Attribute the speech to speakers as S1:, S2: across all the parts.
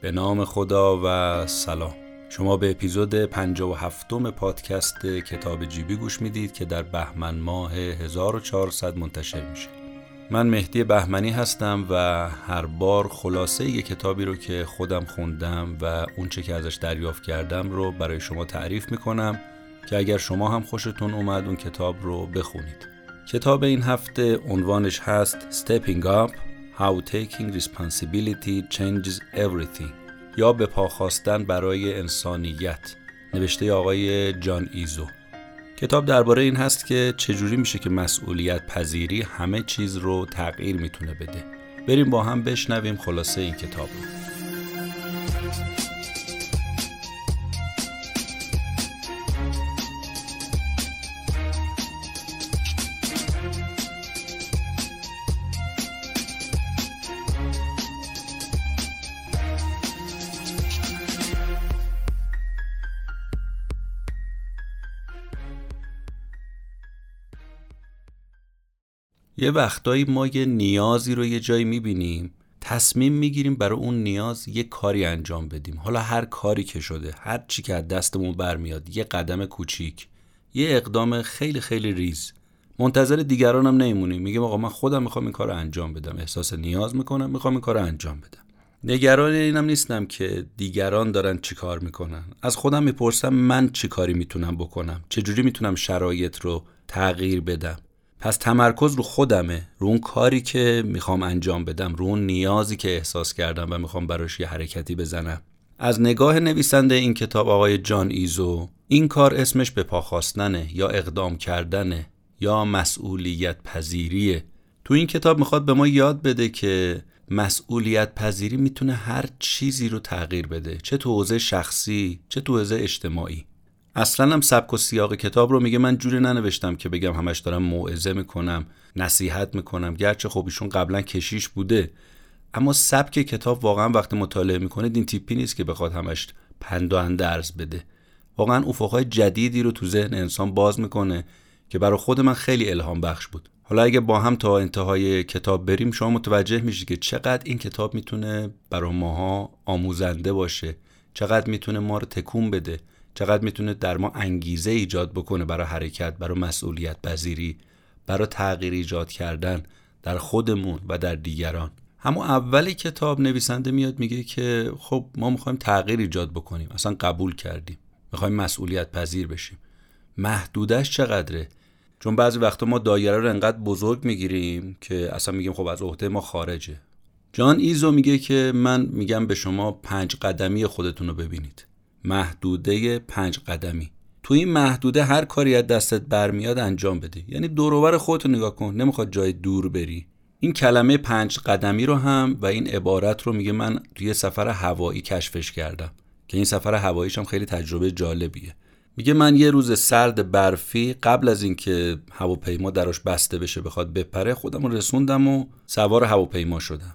S1: به نام خدا و سلام. شما به اپیزود 57 پادکست کتاب جیبی گوش می‌دید که در بهمن ماه 1400 منتشر میشه. من مهدی بهمنی هستم و هر بار خلاصه یک کتابی رو که خودم خوندم و اونچه که ازش دریافت کردم رو برای شما تعریف می‌کنم که اگر شما هم خوشتون اومد اون کتاب رو بخونید. کتاب این هفته عنوانش هست Stepping Up How Taking Responsibility Changes Everything. یا به پاخواستن برای انسانیت. نوشته آقای جان ایزو. کتاب درباره این هست که چجوری میشه که مسئولیت پذیری همه چیز رو تغییر می‌تونه بده. بریم با هم بشنویم خلاصه این کتاب رو. یه وقتایی ما یه نیازی رو یه جایی می‌بینیم تصمیم می‌گیریم برای اون نیاز یه کاری انجام بدیم. حالا هر کاری که شده هر چی که از دستمون برمیاد یه قدم کوچیک یه اقدام خیلی خیلی ریز. منتظر دیگران هم نمیمونیم میگیم آقا من خودم می‌خوام این کار انجام بدم. احساس نیاز می‌کنم می‌خوام این کار انجام بدم. نگران اینم نیستم که دیگران دارن چی کار می‌کنن. از خودم می‌پرسم من چی کاری می‌تونم بکنم؟ چجوری می‌تونم شرایط رو تغییر بدم؟ پس تمرکز رو خودمه. رو اون کاری که می‌خوام انجام بدم رو اون نیازی که احساس کردم و می‌خوام براش یه حرکتی بزنم. از نگاه نویسنده این کتاب آقای جان ایزو این کار اسمش به پا خواستنه یا اقدام کردنه یا مسئولیت پذیریه تو این کتاب می‌خواد به ما یاد بده که مسئولیت پذیری می‌تونه هر چیزی رو تغییر بده. چه تو حوزه شخصی چه تو حوزه اجتماعی. اصلا هم سبک و سیاق کتاب رو میگه من جوری ننوشتم که بگم همش دارم موعظه می‌کنم نصیحت می‌کنم. گرچه خب ایشون قبلا کشیش بوده. اما سبک کتاب واقعا وقتی مطالعه می‌کنه این تیپی نیست که بخواد همش پند و اندرز بده. واقعا افقهای جدیدی رو تو ذهن انسان باز می‌کنه که برای خود من خیلی الهام بخش بود. حالا اگه با هم تا انتهای کتاب بریم شما متوجه میشید که چقدر این کتاب می‌تونه برای ماها آموزنده باشه. چقدر می‌تونه ما رو تکون بده. چقدر می‌تونه در ما انگیزه ایجاد بکنه برای حرکت برای مسئولیت پذیری برای تغییر ایجاد کردن در خودمون و در دیگران. همون اولی کتاب نویسنده میاد میگه که خب ما می‌خوایم تغییر ایجاد بکنیم. اصلا قبول کردیم. می‌خوایم مسئولیت پذیر بشیم. محدودش چقدره؟ چون بعضی وقتا ما دایره رو انقدر بزرگ می‌گیریم که اصلا میگیم خب از عهده ما خارجه. جان ایزو میگه که من میگم به شما پنج قدمی خودتون رو ببینید. محدوده پنج قدمی. تو این محدوده هر کاری از دستت برمیاد انجام بده. یعنی دوروبر خودتو نگاه کن. نمی‌خواد جای دور بری. این کلمه پنج قدمی رو هم و این عبارت رو میگه من توی سفر هوایی کشفش کردم. که این سفر هواییش هم خیلی تجربه جالبیه. میگه من یه روز سرد برفی قبل از اینکه هواپیما دراش بسته بشه بخواد بپره خودم رسوندم و سوار هواپیما شدم.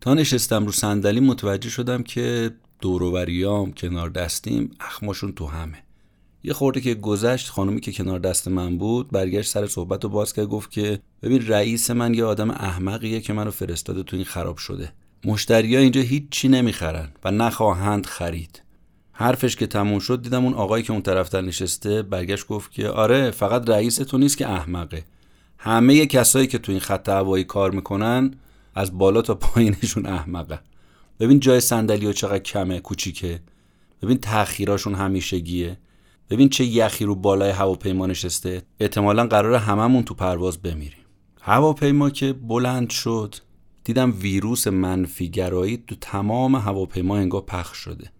S1: تا نشستم رو صندلی متوجه شدم که دوروبریام کنار دستیم اخماشون تو همه. یه خورده که گذشت خانومی که کنار دست من بود برگشت سر صحبت و باز کرد گفت که ببین رئیس من یه آدم احمقیه که منو فرستاده تو این خراب شده. مشتریا اینجا هیچی نمی‌خرن و نخواهند خرید. حرفش که تموم شد دیدم اون آقایی که اون طرفتر نشسته برگشت گفت که آره فقط رئیس تو نیست که احمقه. همه کسایی که تو این خط هوایی کار می‌کنن از بالا تا پایینشون احمقه ببین جای صندلی چقدر کمه کوچیکه. ببین تأخیراشون همیشگیه. ببین چه یخی رو بالای هواپیما نشسته. احتمالا قرار هممون تو پرواز بمیریم. هواپیما که بلند شد. دیدم ویروس منفیگرایی تو تمام هواپیما انگار پخش شده.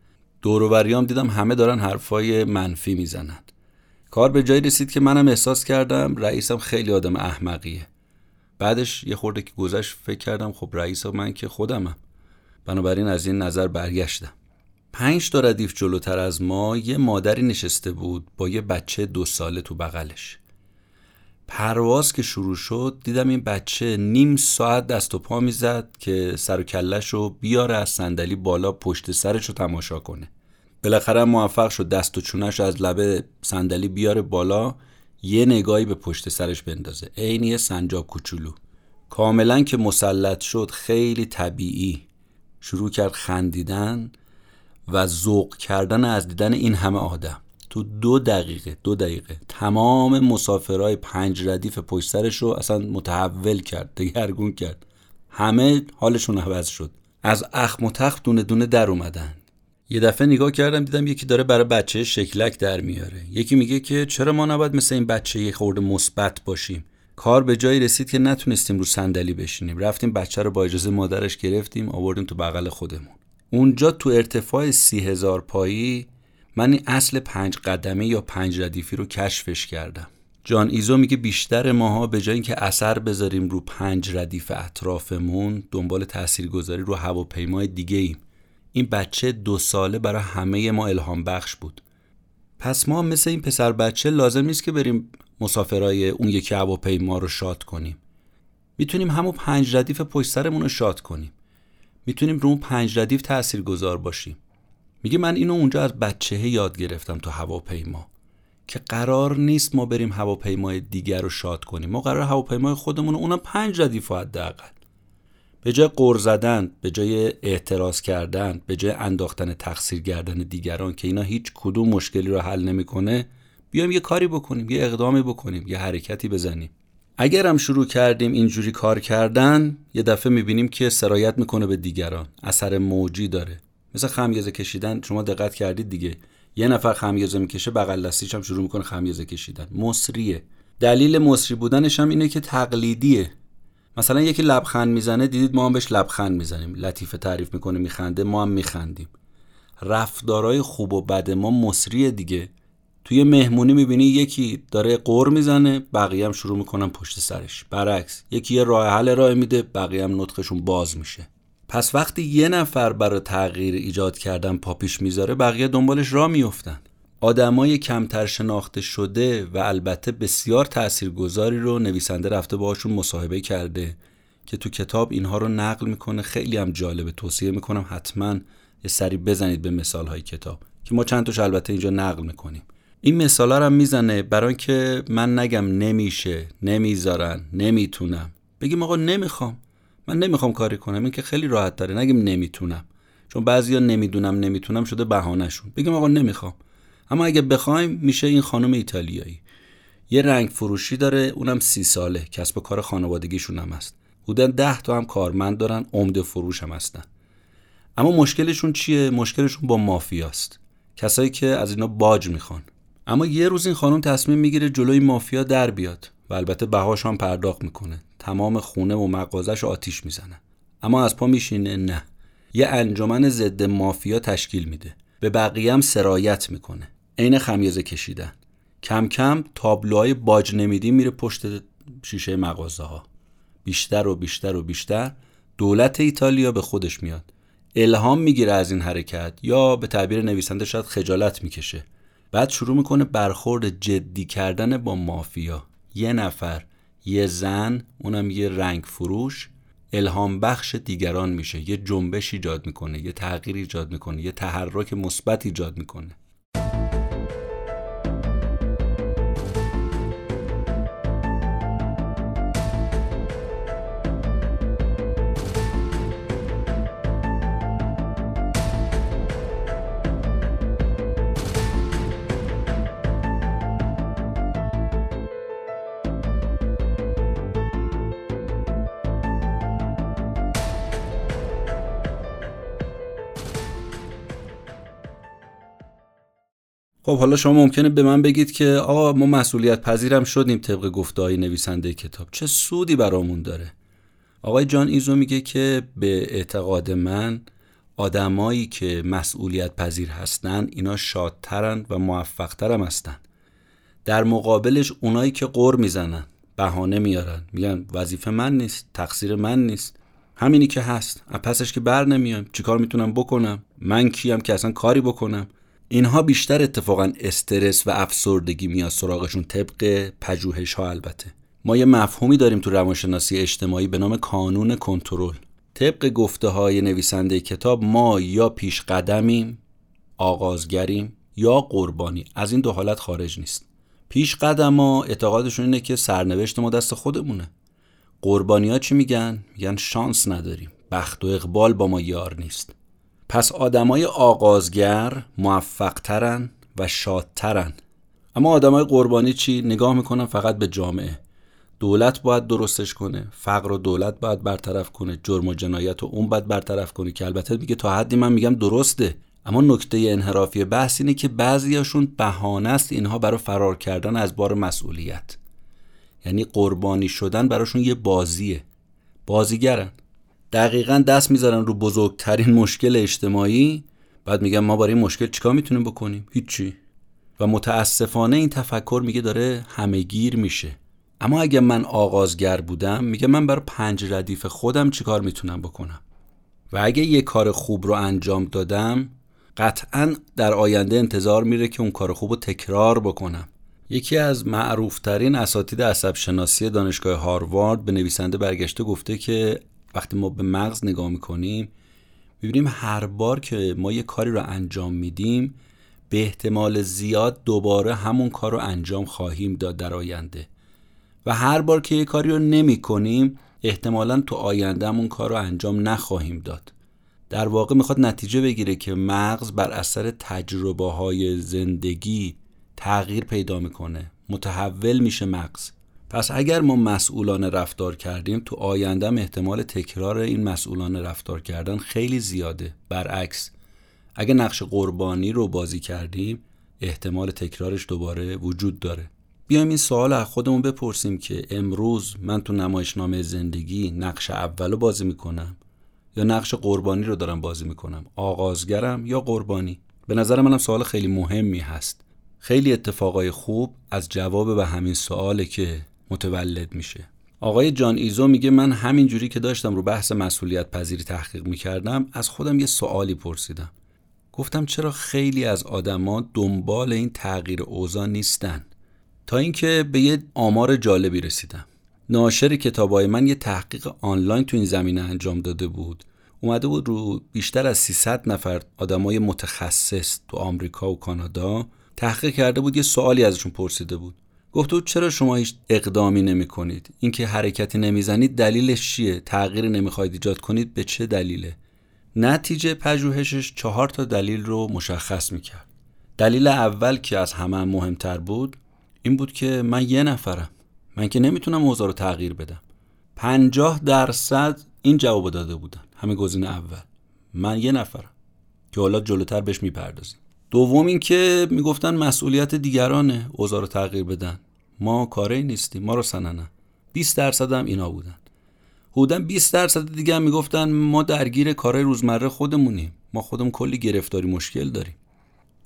S1: دوروبریام دیدم همه دارن حرفای منفی می‌زنند کار به جایی رسید که منم احساس کردم رئیسم خیلی آدم احمقیه. بعدش یه خورده که گذشت فکر کردم خب رئیس من که خودمم. بنابراین از این نظر برگشتم. پنج تا ردیف جلوتر از ما یه مادری نشسته بود با یه بچه دو ساله تو بغلش. پرواز که شروع شد دیدم این بچه نیم ساعت دست و پا می‌زد که سر و کلش رو بیاره از صندلی بالا پشت سرش رو تماشا کنه. بالاخره موفق شد دست و چونش از لبه صندلی بیاره بالا یه نگاهی به پشت سرش بندازه. عین یه سنجاب کوچولو. کاملا که مسلط شد خیلی طبیعی. شروع کرد خندیدن و ذوق کردن از دیدن این همه آدم. تو دو دقیقه دو دقیقه. تمام مسافرهای پنج ردیف پشت سرش رو اصلا متحول کرد دگرگون کرد. همه حالشون عوض شد. از اخم و تخت دونه دونه در اومدن. یه دفعه نگاه کردم دیدم یکی داره برای بچه شکلک در میاره. یکی میگه که چرا ما نباید مثل این بچه یه خورده مثبت باشیم؟ کار به جایی رسید که نتونستیم رو صندلی بشینیم. رفتیم بچه رو با اجازه مادرش گرفتیم آوردیم تو بغل خودمون. اونجا تو ارتفاع سی هزار پایی من این اصل پنج قدمه یا پنج ردیفی رو کشفش کردم. جان ایزو میگه بیشتر ماها به جای اینکه اثر بذاریم رو پنج ردیف اطرافمون دنبال تاثیرگذاری رو هواپیمای دیگه ایم. این بچه دو ساله برای همه ما الهام بخش بود. پس ما مثل این پسر بچه لازم نیست که بریم مسافرای اون یکی هواپیما رو شاد کنیم. می‌تونیم همون پنج ردیف پشت سرمون رو شاد کنیم. می‌تونیم رو اون پنج ردیف تأثیر گذار باشیم. میگه من اینو اونجا از بچه یاد گرفتم تو هواپیما. که قرار نیست ما بریم هواپیمای دیگر رو شاد کنیم. ما قرار هواپیمای خودمون اونم پنج ردیف حداقل. به جای قر زدن به جای اعتراض کردن به جای انداختن تقصیر گردن دیگران که اینا هیچ کدوم مشکلی رو حل نمی‌کنه بیایم یه کاری بکنیم یه اقدامی بکنیم یه حرکتی بزنیم. اگر هم شروع کردیم اینجوری کار کردن یه دفعه می‌بینیم که سرایت می‌کنه به دیگران. اثر موجی داره. مثل خمیازه کشیدن شما دقت کردید دیگه. یه نفر خمیازه می‌کشه بغل دستیش هم شروع می‌کنه خمیازه کشیدن. مصریه. دلیل مصری بودنش هم اینه که تقلیدیه. مثلا یکی لبخند می‌زنه دیدید ما هم بهش لبخند می‌زنیم. لطیفه تعریف می‌کنه میخنده ما هم میخندیم. رفتارهای خوب و بد ما مصریه دیگه. توی مهمونی می‌بینی یکی داره قور می‌زنه بقیه هم شروع می‌کنن پشت سرش. برعکس یکی یه راه حل راه میده بقیه هم نطقشون باز میشه. پس وقتی یه نفر برای تغییر ایجاد کردن پاپیش می‌ذاره بقیه دنبالش راه میفتن آدمای کمتر شناخته شده و البته بسیار تاثیرگذاری رو نویسنده رفته باهاشون مصاحبه کرده که تو کتاب اینها رو نقل می‌کنه. خیلی هم جالبه. توصیه می‌کنم حتما یه سری بزنید به مثال های کتاب که ما چند تاش البته اینجا نقل می‌کنیم. این مثالا رو می‌زنه برای که من نگم نمیشه نمی‌ذارن نمی‌تونم. بگیم آقا نمی‌خوام. من نمی‌خوام کاری کنم. این که خیلی راحت داره نگیم نمی‌تونم. چون بعضیا نمی‌دونم نمی‌تونم شده بهانهشون. بگیم آقا نمی‌خوام. اما اگه بخوایم میشه این خانم ایتالیایی. یه رنگ فروشی داره. اونم سی ساله. کسب و کار خانوادگیشون هم هست. حدودا ده تا هم کارمند دارن. عمده فروش هم هستن. اما مشکلشون چیه؟ مشکلشون با مافیاست. کسایی که از اینا باج می‌خوان. اما یه روز این خانم تصمیم می‌گیره جلوی مافیا در بیاد و البته بهاش هم پرداخت می‌کنه. تمام خونه و مغازش آتیش می‌زنه. اما از پا میشینه نه. یه انجمن ضد مافیا تشکیل میده. به بقیه هم سرایت می‌کنه. عین خمیازه کشیدن. کم کم تابلوهای باج نمیدی میره پشت شیشه مغازه ها بیشتر و بیشتر و بیشتر دولت ایتالیا به خودش میاد. الهام می‌گیره از این حرکت یا به تعبیر نویسنده شاید خجالت می‌کشه. بعد شروع می‌کنه برخورد جدی کردن با مافیا. یه نفر یه زن اونم یه رنگ فروش الهام بخش دیگران میشه. یه جنبش ایجاد می‌کنه یه تغییر ایجاد می‌کنه یه تحرک مثبت ایجاد می‌کنه. خب حالا شما ممکنه به من بگید که آقا ما مسئولیت پذیرم شدیم طبق گفته های نویسنده کتاب. چه سودی برامون داره؟ آقای جان ایزو میگه که به اعتقاد من آدمایی که مسئولیت پذیر هستن اینا شادترن و موفقترم هستن. در مقابلش اونایی که قر می‌زنن بهانه میارن. میگن وظیفه من نیست تقصیر من نیست. همینی که هست. پسش که بر نمیام. چیکار می‌تونم بکنم؟ من کیم که اصلا کاری بکنم؟ اینها بیشتر اتفاقا استرس و افسردگی میاد سراغشون طبق پژوهش ها البته. ما یه مفهومی داریم تو روانشناسی اجتماعی به نام کانون کنترل. طبق گفته های نویسنده کتاب ما یا پیش قدمیم آغازگریم یا قربانی. از این دو حالت خارج نیست. پیش قدم ها اعتقادشون اینه که سرنوشت ما دست خودمونه. قربانی ها چی میگن؟ میگن شانس نداریم. بخت و اقبال با ما یار نیست. پس آدمای آغازگر موفقترن و شادترن. اما آدمای قربانی چی؟ نگاه می‌کنن فقط به جامعه. دولت باید درستش کنه فقر و دولت باید برطرف کنه جرم و جنایت و اون باید برطرف کنه که البته میگه تا حدی من میگم درسته. اما نکته انحرافی بحث اینه که بعضیاشون بهانه است اینها برای فرار کردن از بار مسئولیت. یعنی قربانی شدن براشون یه بازیه. بازیگرن. دقیقا دست می‌ذارن رو بزرگترین مشکل اجتماعی. بعد میگن ما برای این مشکل چیکار می‌تونیم بکنیم؟ هیچی. و متاسفانه این تفکر میگه داره همهگیر میشه. اما اگه من آغازگر بودم میگه من برای پنج ردیف خودم چیکار می‌تونم بکنم؟ و اگه یه کار خوب رو انجام دادم قطعا در آینده انتظار میره که اون کار خوب رو تکرار بکنم. یکی از معروفترین اساتید عصب شناسی دانشگاه هاروارد به نویسنده برگشته گفته که وقتی ما به مغز نگاه می‌کنیم می‌بینیم هر بار که ما یه کاری رو انجام میدیم به احتمال زیاد دوباره همون کار رو انجام خواهیم داد در آینده. و هر بار که یه کاری رو نمی کنیم احتمالا تو آینده همون کار رو انجام نخواهیم داد. در واقع می‌خواد نتیجه بگیره که مغز بر اثر تجربه های زندگی تغییر پیدا می‌کنه. متحول میشه مغز. پس اگر ما مسئولان رفتار کردیم تو آیندهم احتمال تکرار این مسئولان رفتار کردن خیلی زیاده. برعکس اگر نقش قربانی رو بازی کردیم احتمال تکرارش دوباره وجود داره. بیایم این سوال از خودمون بپرسیم که امروز من تو نمایشنامه زندگی نقش اولو بازی می‌کنم یا نقش قربانی رو دارم بازی می‌کنم؟ آغازگرم یا قربانی؟ به نظر منم سوال خیلی مهمی هست. خیلی اتفاقای خوب از جواب به همین سواله که متولد میشه. آقای جان ایزو میگه من همین جوری که داشتم رو بحث مسئولیت پذیری تحقیق می‌کردم از خودم یه سوالی پرسیدم. گفتم چرا خیلی از آدما دنبال این تغییر اوضاع نیستن؟ تا اینکه به یه آمار جالبی رسیدم. ناشر کتابای من یه تحقیق آنلاین تو این زمینه انجام داده بود. اومده بود رو بیشتر از 300 نفر آدمای متخصص تو آمریکا و کانادا تحقیق کرده بود یه سوالی ازشون پرسیده بود. گفته چرا شما هیچ اقدامی نمی کنید اینکه حرکتی نمی‌زنید دلیلش چیه؟ تغییری نمی‌خواید ایجاد کنید به چه دلیله؟ نتیجه پژوهشش چهار تا دلیل رو مشخص می‌کرد. دلیل اول که از همه مهمتر بود این بود که من یه نفرم. من که نمی‌تونم اوضاع رو تغییر بدم. پنجاه درصد این جواب داده بودن. همه گزینه اول. من یه نفرم که حالا جلوتر بهش می‌پردازیم. دوم این که می‌گفتن مسئولیت دیگرانه اوضاع رو تغییر بدن. ما کاری نیستیم ما رو سننن. 20 درصد هم اینا بودن. حدودا 20 درصد دیگه هم می‌گفتن ما درگیر کارهای روزمره خودمونیم. ما خودمون کلی گرفتاری مشکل داریم.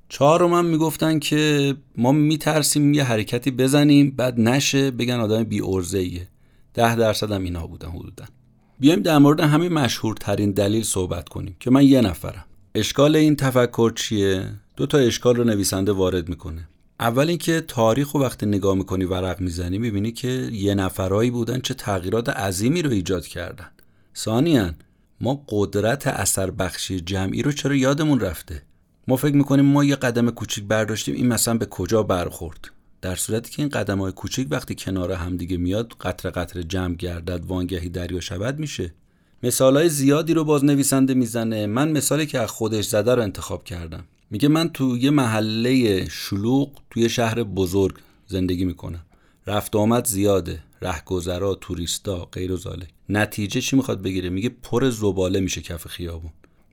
S1: چهارم هم می‌گفتن که ما میترسیم یه حرکتی بزنیم بعد نشه بگن آدم بی ارزه ده درصد هم اینا بودن حدودا. بیایم در مورد همین مشهورترین دلیل صحبت کنیم که من یه نفرم. اشکال این تفکر چیه؟ دو تا اشکال رو نویسنده وارد می‌کنه. اول اینکه تاریخ رو وقتی نگاه می‌کنی ورق می‌زنی می‌بینی که یه نفرایی بودن چه تغییرات عظیمی رو ایجاد کردن. ثانیا ما قدرت اثر بخشی جمعی رو چرا یادمون رفته؟ ما فکر می‌کنیم ما یه قدم کوچیک برداشتیم این مثلا به کجا برخورد؟ در صورتی که این قدم های کوچیک وقتی کنار همدیگه میاد قطر قطر جمع گردد وانگهی دریا شود میشه. مثال های زیادی رو باز نویسنده می‌زنه. من مثالی که از خودش زده رو انتخاب کردم. میگه من تو یه محله شلوغ توی شهر بزرگ زندگی می‌کنم. رفت آمد زیاده رهگذرا توریستا غیر و نتیجه چی می‌خواد بگیره؟ میگه پر زباله میشه کف خیابون.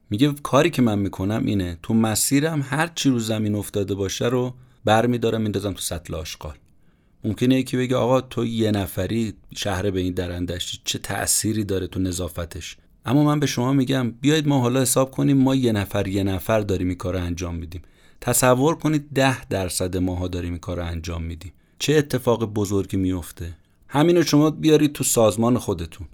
S1: میگه کاری که من می‌کنم اینه تو مسیرم هر چی رو زمین افتاده باشه رو برمیدارم میندازم تو سطل آشغال. ممکنه یکی بگه آقا تو یه نفری شهر به این درندشتی چه تأثیری داره تو نظافتش؟ اما من به شما میگم بیایید ما حالا حساب کنیم ما یه نفر یه نفر داریم این کار انجام میدیم. تصور کنید ده درصد ماها داریم این کار انجام میدیم. چه اتفاق بزرگی میفته؟ همینو شما بیارید تو سازمان خودتون.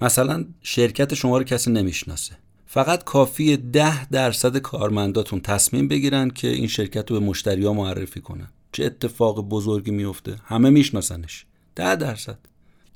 S1: مثلا شرکت شما رو کسی نمی‌شناسه. فقط کافی ده درصد کارمنداتون تصمیم بگیرن که این شرکت رو به مشتری ها معرفی کنن. چه اتفاق بزرگی میفته؟ همه میشناسنش. ده درصد.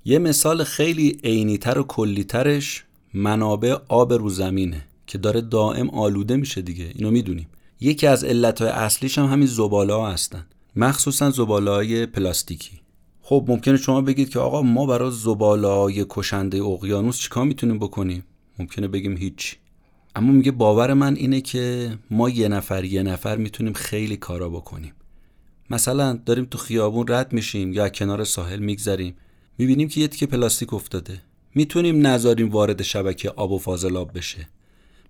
S1: یه مثال خیلی عینیتر و کلیترش منابع آب رو زمینه که داره دائم آلوده میشه دیگه اینو می‌دونیم. یکی از علتهای اصلیش هم همین زباله ها هستن. مخصوصا زباله های پلاستیکی. خب ممکنه شما بگید که آقا ما برای زباله های کشنده اقیانوس چیکار می‌تونیم بکنیم؟ ممکنه بگیم هیچ اما میگه باور من اینه که ما یه نفر یه نفر می‌تونیم خیلی کارا بکنیم. مثلا داریم تو خیابون رد میشیم یا کنار ساحل میگذریم. می‌بینیم که یه تیکه پلاستیک افتاده. می‌تونیم نذاریم وارد شبکه آب و فاضلاب بشه.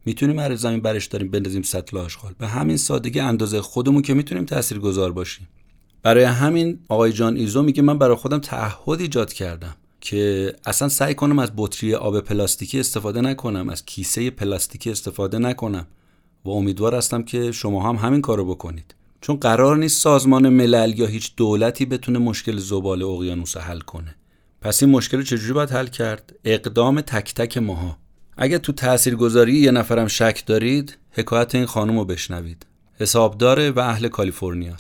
S1: می‌تونیم هر زمین برش داریم بندازیم سطل آشغال. به همین سادگی اندازه خودمون که می‌تونیم تاثیرگذار باشیم. برای همین آقای جان ایزو میگه من برای خودم تعهد ایجاد کردم که اصلا سعی کنم از بطری آب پلاستیکی استفاده نکنم از کیسه پلاستیکی استفاده نکنم و امیدوار هستم که شما هم همین کارو بکنید. چون قرار نیست سازمان ملل یا هیچ دولتی بتونه مشکل زباله اقیانوس حل کنه. پس این مشکل رو چجوری باید حل کرد؟ اقدام تک تک ماها. اگه تو تاثیرگذاری یه نفرم شک دارید حکایت این خانم رو بشنوید. حسابداره و اهل کالیفرنیا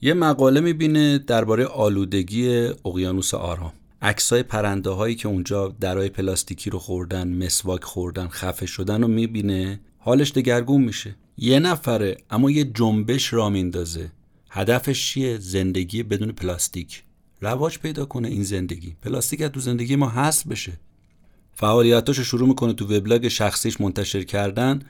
S1: یه مقاله می‌بینه درباره آلودگی اقیانوس آرام. عکسای پرنده هایی که اونجا درای پلاستیکی رو خوردن مسواک خوردن خفه شدن رو می‌بینه حالش دگرگون میشه. یه نفره اما یه جنبش را میندازه. هدفش چیه؟ زندگی بدون پلاستیک. رواج پیدا کنه این زندگی. پلاستیک از تو زندگی ما هست بشه. فعالیتاشو شروع می‌کنه تو وبلاگ شخصیش منتشر کردن.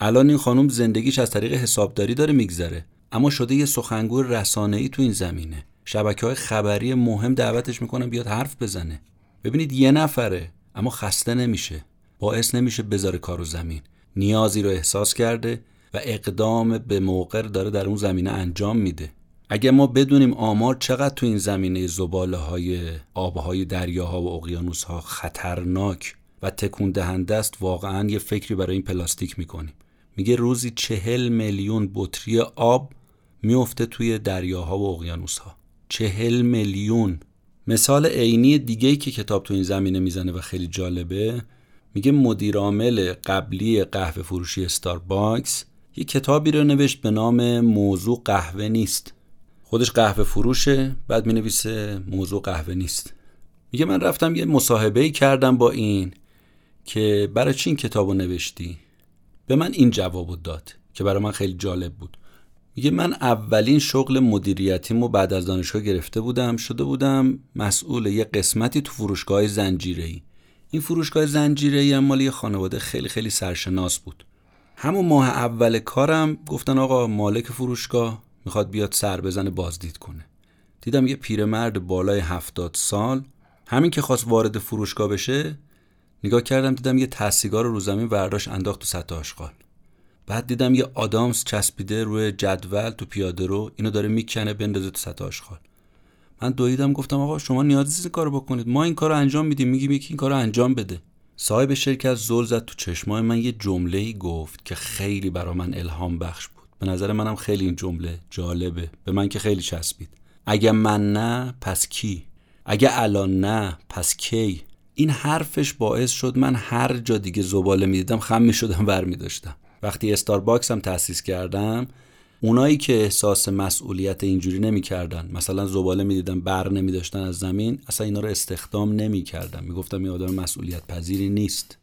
S1: الان این خانم زندگیش از طریق حسابداری داره میگذره. اما شده یه سخنگوی رسانه‌ای تو این زمینه. شبکه های خبری مهم دعوتش می‌کنن بیاد حرف بزنه. ببینید یه نفره اما خسته نمیشه. باعث نمیشه بذاره کارو زمین. نیازی رو احساس کرده و اقدام به موقع داره در اون زمینه انجام میده. اگه ما بدونیم آمار چقدر تو این زمینه زباله های آبهای دریاها و اقیانوس ها خطرناک و تکون دهنده است واقعا یه فکری برای این پلاستیک می‌کنیم. میگه روزی چهل میلیون بطری آب میفته توی دریاها و اقیانوس ها چهل میلیون. مثال عینی دیگه که کتاب تو این زمینه می‌زنه و خیلی جالبه میگه مدیرعامل قبلی قهوه فروشی ستارباکس یه کتابی رو نوشت به نام موضوع قهوه نیست. خودش قهوه فروشه بعد می نویسه موضوع قهوه نیست. میگه من رفتم یه مصاحبه کردم با این که برای چی این کتاب نوشتی؟ به من این جواب داد که برای من خیلی جالب بود. میگه من اولین شغل مدیریتیمو بعد از دانشگاه گرفته بودم شده بودم مسئول یه قسمتی تو فروشگاه زنجیره ای این فروشگاه زنجیره ای مال یه خانواده خیلی خیلی سرشناس بود. همون ماه اول کارم گفتن آقا مالک فروشگاه می‌خواد بیاد سر بزنه بازدید کنه. دیدم یه پیرمرد بالای هفتاد سال همین که خواست وارد فروشگاه بشه نگاه کردم دیدم یه تسیگار رو زمین ورداش انداخت تو سطح آشغال. بعد دیدم یه آدامس چسبیده روی جدول تو پیاده رو اینو داره می‌کنه بندازه تو سطح آشغال. من دویدم گفتم آقا شما نیازی نیست این کارو بکنید. ما این کارو انجام میدیم. میگیم یکی این کارو انجام بده. صاحب شرکت زل زد تو چشمای من یه جمله ای گفت که خیلی برا من الهام بخش به نظر منم خیلی این جمله جالبه. به من که خیلی چسبید. اگه من نه پس کی؟ اگه الان نه پس کی؟ این حرفش باعث شد من هر جا دیگه زباله می‌دیدم خم می‌شدم ور میداشتم. وقتی استارباکس هم تأسیس کردم اونایی که احساس مسئولیت اینجوری نمی‌کردن. مثلا زباله می‌دیدن بر نمیداشتن از زمین اصلا اینا رو استخدام نمی‌کردن می‌گفتم این آدم مسئولیت پذیری نیست.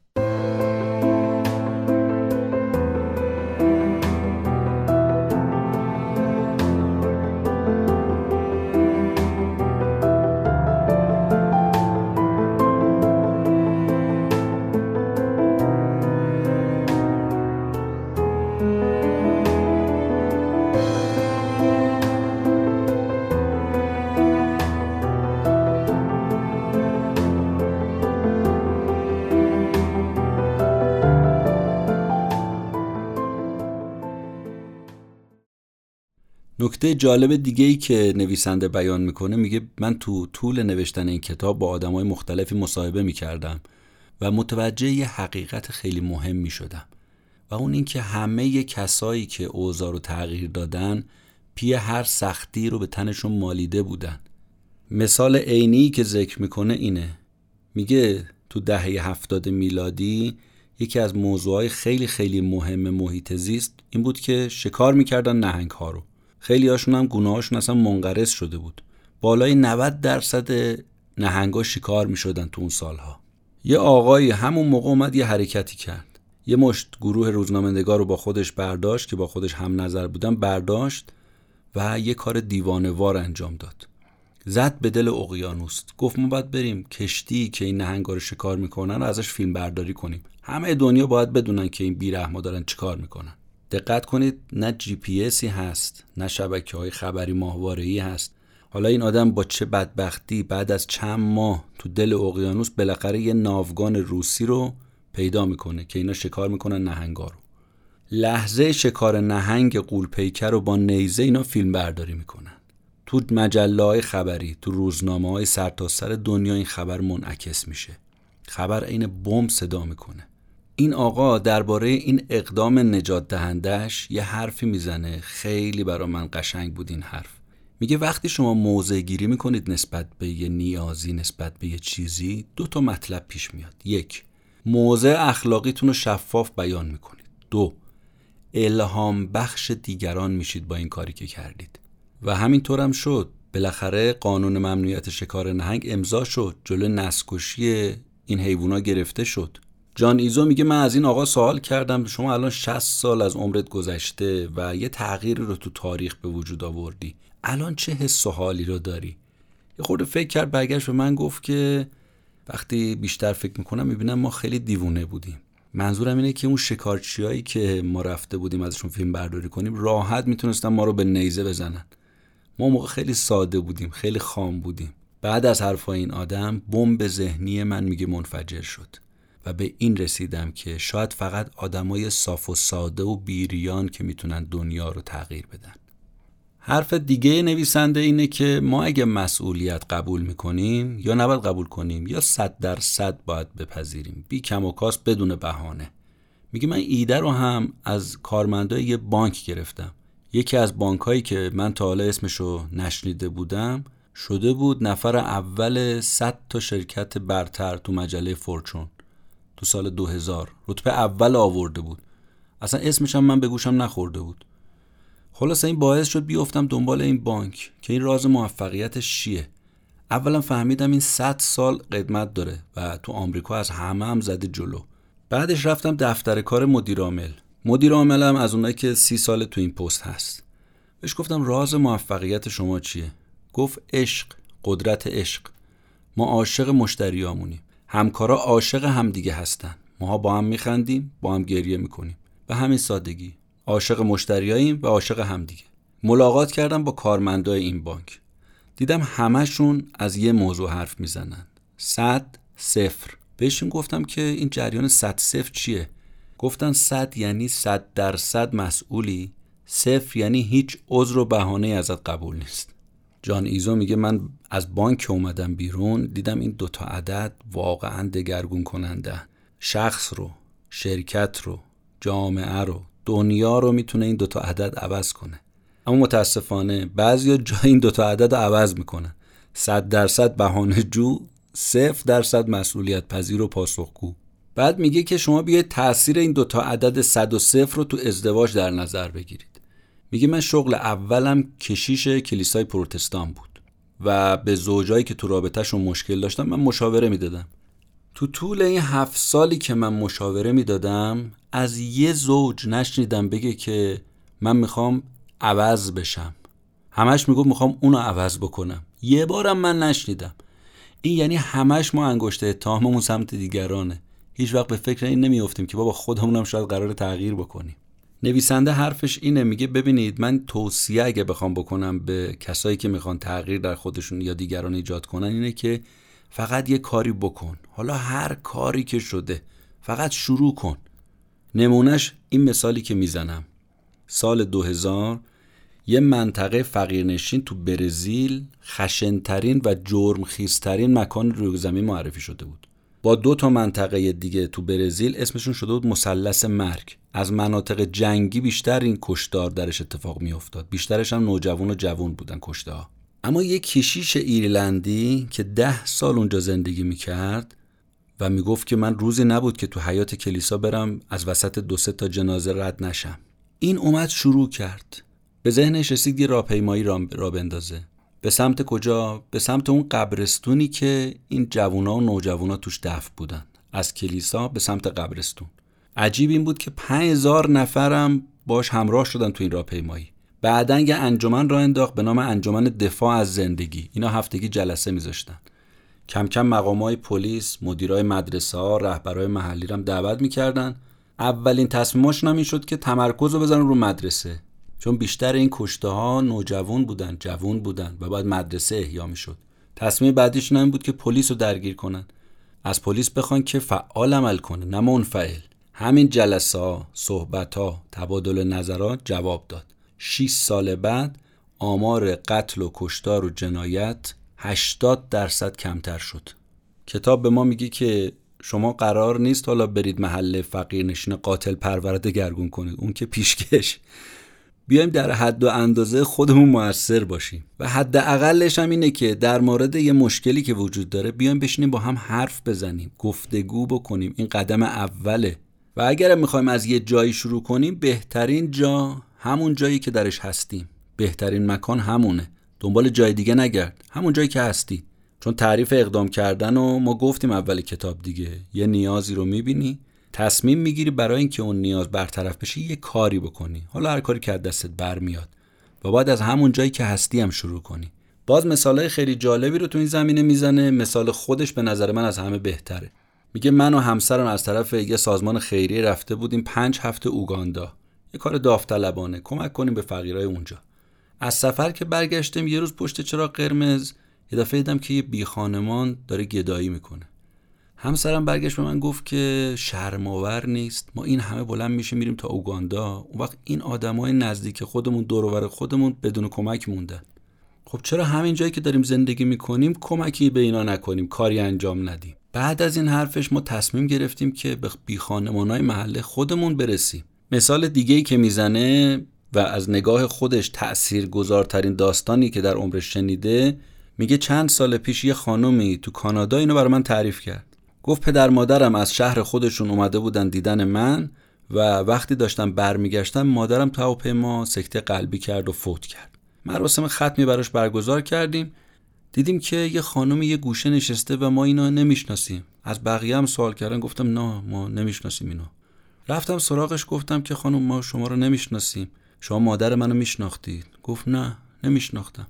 S1: نکته جالب دیگه ای که نویسنده بیان می‌کنه میگه من تو طول نوشتن این کتاب با های مختلفی مصاحبه می‌کردم و متوجه یه حقیقت خیلی مهم می‌شدم و اون اینکه همه کسایی که اوضاع رو تغییر دادن پی هر سختی رو به تنشون مالیده بودن. مثال عینی که ذکر می‌کنه اینه. میگه تو دهه هفتاد میلادی یکی از موضوعهای خیلی خیلی مهم محیط زیست این بود که شکار می‌کردن نهنگ ها رو. خیلی هاشون هم گناهاشون اصلا منقرض شده بود. بالای 90 درصد نهنگا شکار می شدن تو اون سالها. یه آقایی همون موقع اومد یه حرکتی کرد. یه مشت گروه روزنامه‌نگار رو با خودش برداشت که با خودش هم نظر بودن برداشت و یه کار دیوانوار انجام داد. زد به دل اقیانوس. گفت ما باید بریم کشتی که این نهنگا رو شکار می‌کنن رو ازش فیلم برداری کنیم. همه دنیا باید بدونن که این بیرحما دارن چیکار می‌کنن. دقت کنید نه جی پی اسی هست نه شبکه های خبری ماهواره هست. حالا این آدم با چه بدبختی بعد از چند ماه تو دل اقیانوس بالاخره یه ناوگان روسی رو پیدا می‌کنه که اینا شکار می‌کنن نهنگا رو. لحظه شکار نهنگ قولپیکر رو با نیزه اینا فیلم برداری می‌کنن. تو مجله های خبری تو روزنامه های سرتاسر سر دنیا این خبر منعکس میشه. خبر عین بمب صدا می‌کنه. این آقا درباره این اقدام نجات دهندش یه حرفی می‌زنه. خیلی برا من قشنگ بود این حرف. میگه وقتی شما موضع گیری می‌کنید نسبت به یه نیازی نسبت به یه چیزی دو تا مطلب پیش میاد. یک موضع اخلاقیتون رو شفاف بیان می‌کنید. دو الهام بخش دیگران میشید با این کاری که کردید. و همینطور هم شد. بالاخره قانون ممنوعیت شکار نهنگ امضا شد. جلو نسکشی این حیوونا گرفته شد. جان ایزو میگه من از این آقا سوال کردم شما الان 60 سال از عمرت گذشته و یه تغییری رو تو تاریخ به وجود آوردی. الان چه حس و حالی رو داری؟ یه خورده فکر کرد برگشت به من گفت که وقتی بیشتر فکر می‌کنم می‌بینم ما خیلی دیوونه بودیم. منظورم اینه که اون شکارچیایی که ما رفته بودیم ازشون فیلم برداری کنیم راحت می‌تونستن ما رو به نیزه بزنن. ما موقع خیلی ساده بودیم خیلی خام بودیم. بعد از حرفای این آدم بمب ذهنی من میگه منفجر شد. و به این رسیدم که شاید فقط آدمای صاف و ساده و بیریان که می‌تونن دنیا رو تغییر بدن. حرف دیگه نویسنده اینه که ما اگه مسئولیت قبول می‌کنیم یا نباید قبول کنیم یا صد در صد باید بپذیریم. بی کم و کاس بدون بهانه. میگه من ایده رو هم از کارمندای یه بانک گرفتم. یکی از بانک هایی که من تا حالا اسمشو نشنیده بودم شده بود نفر اول 100 تا شرکت برتر تو مجله فورچون. تو سال 2000 رتبه اول آورده بود. اصلا اسمش هم من به گوشم نخورده بود. خلاصه این باعث شد بیفتم دنبال این بانک که این راز موفقیتش چیه؟ اولا فهمیدم این 100 سال قدمت داره و تو آمریکا از همه هم زده جلو. بعدش رفتم دفتر کار مدیر عامل. مدیر عاملم از اونایی که سی سال تو این پست هست. بهش گفتم راز موفقیت شما چیه؟ گفت عشق قدرت عشق. ما عاشق مشتریامونیم. همکارا عاشق همدیگه هستن. ماها با هم میخندیم با هم گریه می‌کنیم. و همین سادگی. عاشق مشتریاییم و عاشق همدیگه. ملاقات کردم با کارمندای این بانک. دیدم همشون از یه موضوع حرف می‌زنن. صد صفر. بهشون گفتم که این جریان صد صفر چیه؟ گفتن صد یعنی صد درصد مسئولی. صفر یعنی هیچ عذر و بهانه ازت قبول نیست. جان ایزو میگه من از بانک اومدم بیرون دیدم این دوتا عدد واقعا دگرگون کننده. شخص رو شرکت رو جامعه رو دنیا رو می‌تونه این دوتا عدد عوض کنه. اما متاسفانه بعضی جای این دوتا عدد رو عوض می‌کنن. صد درصد بهانه جو صفر درصد مسئولیت پذیر و پاسخگو. بعد میگه که شما بیاید تاثیر این دوتا عدد صد و صفر رو تو ازدواج در نظر بگیرید. میگه من شغل اولم کشیش کلیسای پروتستان بود و به زوجایی که تو رابطهشون مشکل داشتم من مشاوره می‌دادم. تو طول این هفت سالی که من مشاوره می‌دادم از یه زوج نشنیدم بگه که من می‌خوام عوض بشم. همش می‌گفت می‌خوام اونو عوض بکنم. یه بارم من نشنیدم. این یعنی همش ما انگشت اتهاممون سمت دیگرانه. هیچ وقت به فکر این نمیافتیم که بابا خودمونم شاید قرار تغییر بکنیم. نویسنده حرفش اینه میگه ببینید من توصیه اگه بخوام بکنم به کسایی که می‌خوان تغییر در خودشون یا دیگران ایجاد کنن اینه که فقط یه کاری بکن. حالا هر کاری که شده فقط شروع کن. نمونهش این مثالی که می‌زنم. سال 2000 یه منطقه فقیرنشین تو برزیل خشنترین و جرمخیزترین مکان روی زمین معرفی شده بود. با دو تا منطقه دیگه تو برزیل اسمشون شده بود مثلث مرگ. از مناطق جنگی بیشتر این کشدار درش اتفاق میافتاد. بیشترش هم نوجوان و جوان بودن کشته اما یه کشیش ایرلندی که ده سال اونجا زندگی می‌کرد و می‌گفت که من روزی نبود که تو حیات کلیسا برم از وسط دو سه تا جنازه رد نشم. این اومد شروع کرد. به ذهنش رسید یه راهپیمایی را بندازه. به سمت کجا؟ به سمت اون قبرستونی که این جوونا و نوجوانا توش دفن بودن. از کلیسا به سمت قبرستون. عجیب این بود که 5000 نفرم باش همراه شدن تو این راهپیمایی. بعدا یه انجمن را انداخت به نام انجمن دفاع از زندگی. اینا هفتگی جلسه میذاشتن. کم کم مقام های پلیس مدیرای مدرسه ها رهبرای محلی رو دعوت می‌کردن. اولین تصمیماشون هم این شد که تمرکز رو بزنن رو مدرسه. چون بیشتر این کشته ها نوجوان بودن جوون بودن و باید مدرسه احیا می‌شد. تصمیم بعدیشون این بود که پلیس رو درگیر کنن. از پلیس بخوان که فعال عمل کنه نه منفعل. همین جلسه ها صحبت ها تبادل نظرات جواب داد. 6 سال بعد آمار قتل و کشتار و جنایت 80 درصد کمتر شد. کتاب به ما میگه که شما قرار نیست حالا برید محل فقیر نشین قاتل پرورده دگرگون کنید. اون که پیشکش. بیایم در حد و اندازه خودمون موثر باشیم. و حد اقلش هم اینه که در مورد یه مشکلی که وجود داره بیایم بشینیم با هم حرف بزنیم گفتگو بکنیم. این قدم اوله. و اگر می‌خوایم از یه جایی شروع کنیم بهترین جا همون جایی که درش هستیم. بهترین مکان همونه. دنبال جای دیگه نگرد. همون جایی که هستی. چون تعریف اقدام کردن و ما گفتیم اول کتاب دیگه. یه نیازی رو می‌بینی. تصمیم می‌گیری برای اینکه اون نیاز برطرف بشه یه کاری بکنی. حالا هر کاری که از دستت برمیاد. و باید از همون جایی که هستی هم شروع کنی. باز مثالهای خیلی جالبی رو تو این زمینه می‌زنه. مثال خودش به نظر من از همه بهتره. میگه من و همسرم از طرف یه سازمان خیریه رفته بودیم پنج هفته اوگاندا. یه کار داوطلبانه. کمک کنیم به فقیرای اونجا. از سفر که برگشتیم یه روز پشت چراغ قرمز یه دفعه دیدم که یه بی خانمان داره گدایی می‌کنه. همسرم برگشت به من گفت که شرماور نیست. ما این همه بلند میشه میریم تا اوگاندا. اون وقت این آدمای نزدیک خودمون دور خودمون بدون کمک موندن. خب چرا همین جایی که داریم زندگی می‌کنیم کمکی به اینا نکنیم کاری انجام ندیم؟ بعد از این حرفش ما تصمیم گرفتیم که به بی خانمانای محله خودمون برسیم. مثال دیگه ای که می‌زنه و از نگاه خودش تأثیر گذارترین داستانی که در عمرش شنیده میگه چند سال پیش یه خانومی تو کانادا اینو برای من تعریف کرد. گفت پدر مادرم از شهر خودشون اومده بودن دیدن من و وقتی داشتم برمیگشتم مادرم تو هواپیما سکته قلبی کرد و فوت کرد. مراسم ختمی براش برگزار کردیم. دیدیم که یه خانم یه گوشه نشسته و ما اینا نمی‌شناسیم. از بقیه هم سوال کردن گفتم نه ما نمی‌شناسیم اینو. رفتم سراغش گفتم که خانم ما شما رو نمی‌شناسیم. شما مادر منو میشناختید. گفت نه نمیشناختم.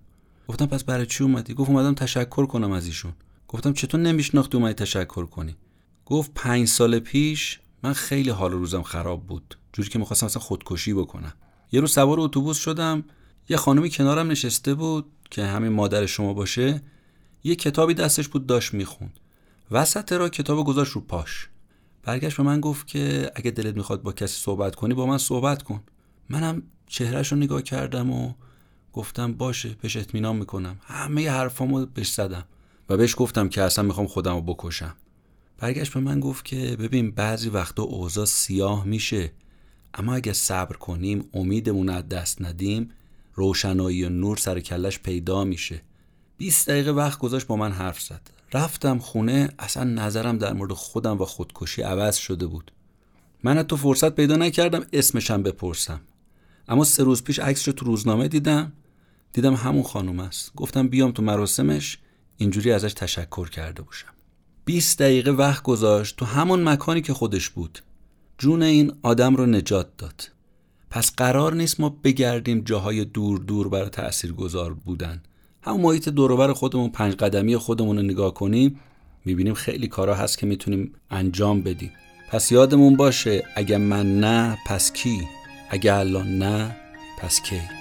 S1: گفتم پس برای چی اومدی؟ گفت اومدم تشکر کنم از ایشون. گفتم چطور نمیشناختی اومدی تشکر کنی؟ گفت پنج سال پیش من خیلی حال روزم خراب بود. جوری که می‌خواستم اصلا خودکشی بکنم. یه روز سوار اتوبوس شدم یه خانمی کنارم نشسته بود که همین مادر شما باشه یه کتابی دستش بود داشت می‌خوند. وسط را کتاب گذاشت رو پاش. برگشت به من گفت که اگه دلت می‌خواد با کسی صحبت کنی با من صحبت کن. منم چهرهش رو نگاه کردم و گفتم باشه بهش اطمینان می‌کنم. همه حرفامو بهش زدم. و بهش گفتم که اصلا می‌خوام خودم رو بکشم. برگشت به من گفت که ببین بعضی وقتا اوضاع سیاه میشه اما اگه صبر کنیم امیدمون از دست ندیم روشنایی و نور سر کلش پیدا میشه. 20 دقیقه وقت گذاشت با من حرف زد. رفتم خونه اصلا نظرم در مورد خودم و خودکشی عوض شده بود. من تو فرصت پیدا نکردم اسمشم بپرسم. اما سه روز پیش عکسش رو تو روزنامه دیدم. دیدم همون خانم است. گفتم بیام تو مراسمش. اینجوری ازش تشکر کرده باشم. 20 دقیقه وقت گذاشت تو همون مکانی که خودش بود. جون این آدم رو نجات داد. پس قرار نیست ما بگردیم جاهای دور دور برای تأثیر گذار بودن. همون محیط دوروبر خودمون پنج قدمی خودمون رو نگاه کنیم می‌بینیم خیلی کارا هست که می‌تونیم انجام بدیم. پس یادمون باشه اگه من نه پس کی؟ اگه الان نه پس کی؟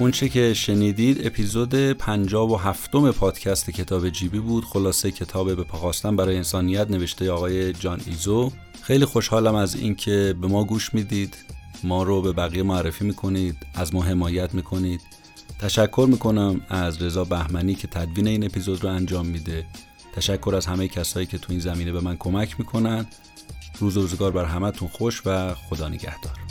S1: اونچه که شنیدید اپیزود 57 پادکست کتاب جیبی بود. خلاصه کتاب به پاخواستن برای انسانیت نوشته آقای جان ایزو. خیلی خوشحالم از اینکه به ما گوش می‌دید. ما رو به بقیه معرفی می‌کنید از ما حمایت می‌کنید. تشکر می‌کنم از رضا بهمنی که تدوین این اپیزود رو انجام میده. تشکر از همه کسایی که تو این زمینه به من کمک می‌کنن. روز و روزگار بر همتون خوش و خدا نگهدار.